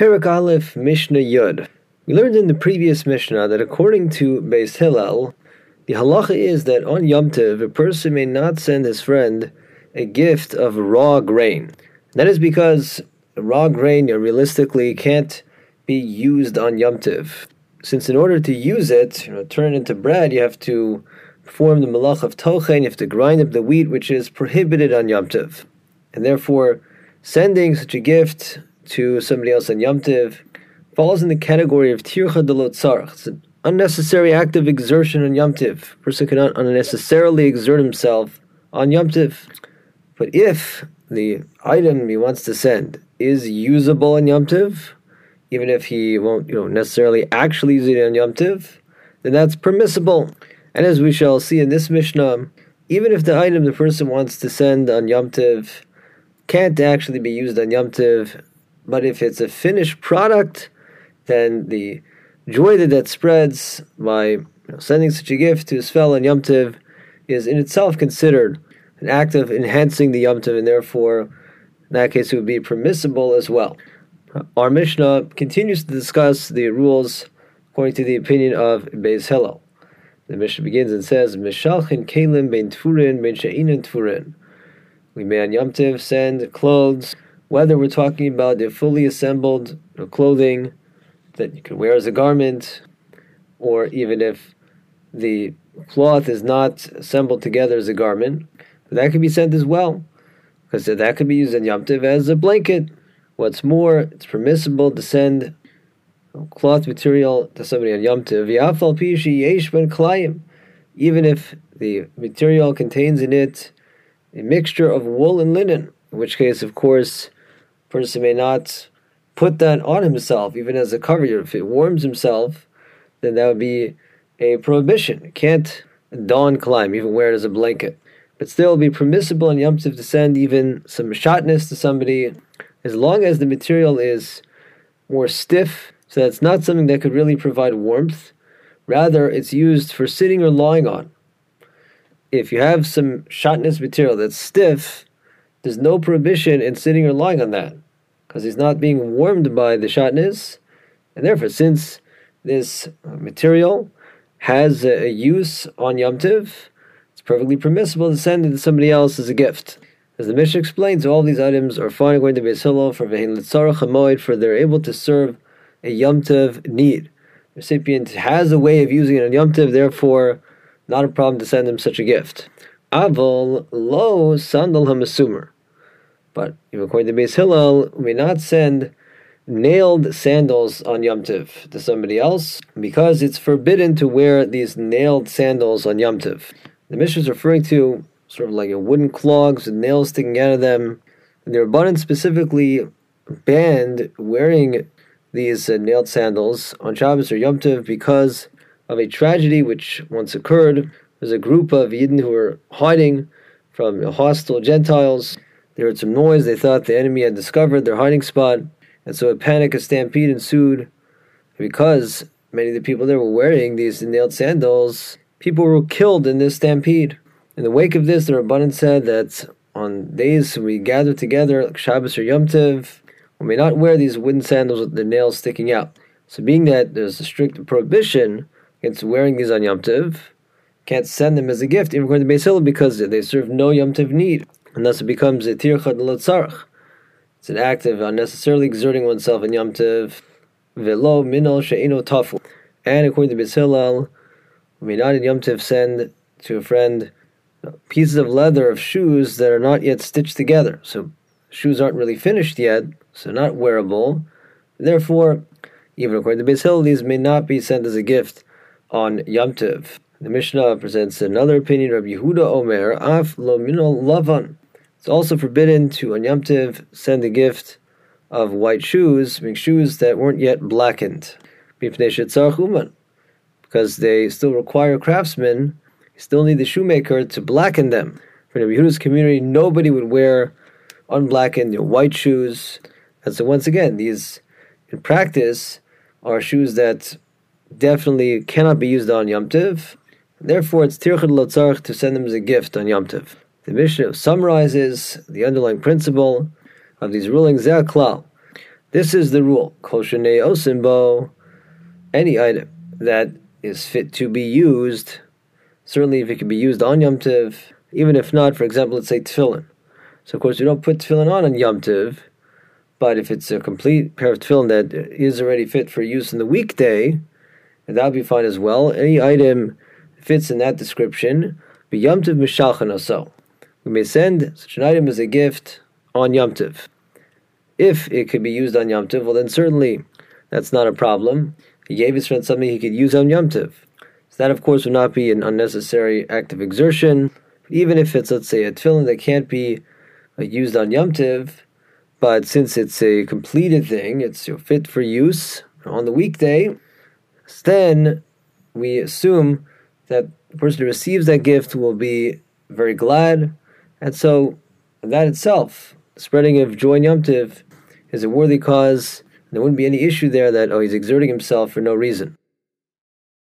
Perek Aleph Mishnah Yud. We learned in the previous Mishnah that according to Beis Hillel, the halacha is that on Yom Tov, a person may not send his friend a gift of raw grain. That is because raw grain realistically can't be used on Yom Tov. Since in order to use it, you know, turn it into bread, you have to perform the malach of tochen, you have to grind up the wheat, which is prohibited on Yom Tov. And therefore, sending such a gift to somebody else on Yom Tiv falls in the category of tircha delot. It's an unnecessary act of exertion on Yom Tiv. A person cannot unnecessarily exert himself on Yom Tiv. But if the item he wants to send is usable on Yom Tiv, even if he won't you know, necessarily actually use it on Yom Tiv, then that's permissible. And as we shall see in this Mishnah, even if the item the person wants to send on Yom Tiv can't actually be used on Yom Tiv, but if it's a finished product, then the joy that that spreads by you know, sending such a gift to his fellow on Yom Tiv is in itself considered an act of enhancing the Yom Tiv, and therefore, in that case, it would be permissible as well. Our Mishnah continues to discuss the rules according to the opinion of Beis Hillel. The Mishnah begins and says, Mishalchin kelim ben tfurin ben she'inin tfurin. We may on Yom Tiv send clothes whether we're talking about the fully assembled clothing that you can wear as a garment, or even if the cloth is not assembled together as a garment, that can be sent as well, because that could be used in Yom Tiv as a blanket. What's more, it's permissible to send cloth material to somebody on Yom Tiv, even if the material contains in it a mixture of wool and linen, in which case, of course, person may not put that on himself, even as a cover. If it warms himself, then that would be a prohibition. It can't dawn climb, even wear it as a blanket. But still, be permissible in Yom Tov to send even some shatnez to somebody, as long as the material is more stiff, so that's not something that could really provide warmth. Rather, it's used for sitting or lying on. If you have some shatnez material that's stiff, there's no prohibition in sitting or lying on that because he's not being warmed by the shatnez, and therefore, since this material has a, use on Yom Tiv, it's perfectly permissible to send it to somebody else as a gift. As the Mishnah explains, all these items are fine according to Beis Hillel for Vehin Litzarach Hamoid, for they're able to serve a Yom Tiv need. The recipient has a way of using it on Yom Tiv, therefore, not a problem to send him such a gift. Avol lo sandal hamasumer. But according to Beis Hillel, we not send nailed sandals on Yom Tiv to somebody else because it's forbidden to wear these nailed sandals on Yom Tiv. The Mishnah is referring to sort of like wooden clogs with nails sticking out of them. And the Rabbanan specifically banned wearing these uh, nailed sandals on Shabbos or Yom Tov because of a tragedy which once occurred there's a group of Yidden who were hiding from hostile Gentiles. They heard some noise. They thought the enemy had discovered their hiding spot. And so a panic, a stampede ensued. Because many of the people there were wearing these nailed sandals, people were killed in this stampede. In the wake of this, the Rabbanan said that on days we gather together, like Shabbos or Yom Tov, we may not wear these wooden sandals with the nails sticking out. So, being that there's a strict prohibition against wearing these on Yom Tov, can't send them as a gift, even according to Beis Hillel, because they serve no Yom Tov need, and thus it becomes a tircha l'tzarach. It's an act of unnecessarily exerting oneself in Yom Tov, velo minol she'ino tafu. And according to Beis Hillel, we may not in Yom Tov send to a friend pieces of leather of shoes that are not yet stitched together. So shoes aren't really finished yet, so not wearable. Therefore, even according to Beis Hillel, these may not be sent as a gift on Yom Tov. The Mishnah presents another opinion of Yehuda Omer, Af lo lavan. It's also forbidden to on Yom Tiv send a gift of white shoes, make shoes that weren't yet blackened. Because they still require craftsmen, still need the shoemaker to blacken them. For the Yehuda's community, nobody would wear unblackened white shoes. And so once again, these in practice are shoes that definitely cannot be used on Yom Tiv, Therefore, it's tirchad lotzarch to send them as a gift on Yom Tov. The Mishnah summarizes the underlying principle of these rulings. Ze'aklal. This is the rule. Kol osimbo, any item that is fit to be used, certainly if it can be used on Yom Tiv, even if not, for example, let's say tefillin. So of course you don't put tefillin on on Yom Tiv, but if it's a complete pair of tefillin that is already fit for use in the weekday, that would be fine as well. Any item fits in that description, Yom Mishalchan also. We may send such an item as a gift on Yom Tiv. If it could be used on Yom Tiv, well then certainly that's not a problem. He gave his friend something he could use on Yom Tiv. So that of course would not be an unnecessary act of exertion. Even if it's let's say a tefillin that can't be uh, used on Yom Tiv, but since it's a completed thing, it's fit for use on the weekday, then we assume that the person who receives that gift will be very glad, and so that itself, spreading of joy in Yom Tiv, is a worthy cause. There wouldn't be any issue there that oh he's exerting himself for no reason.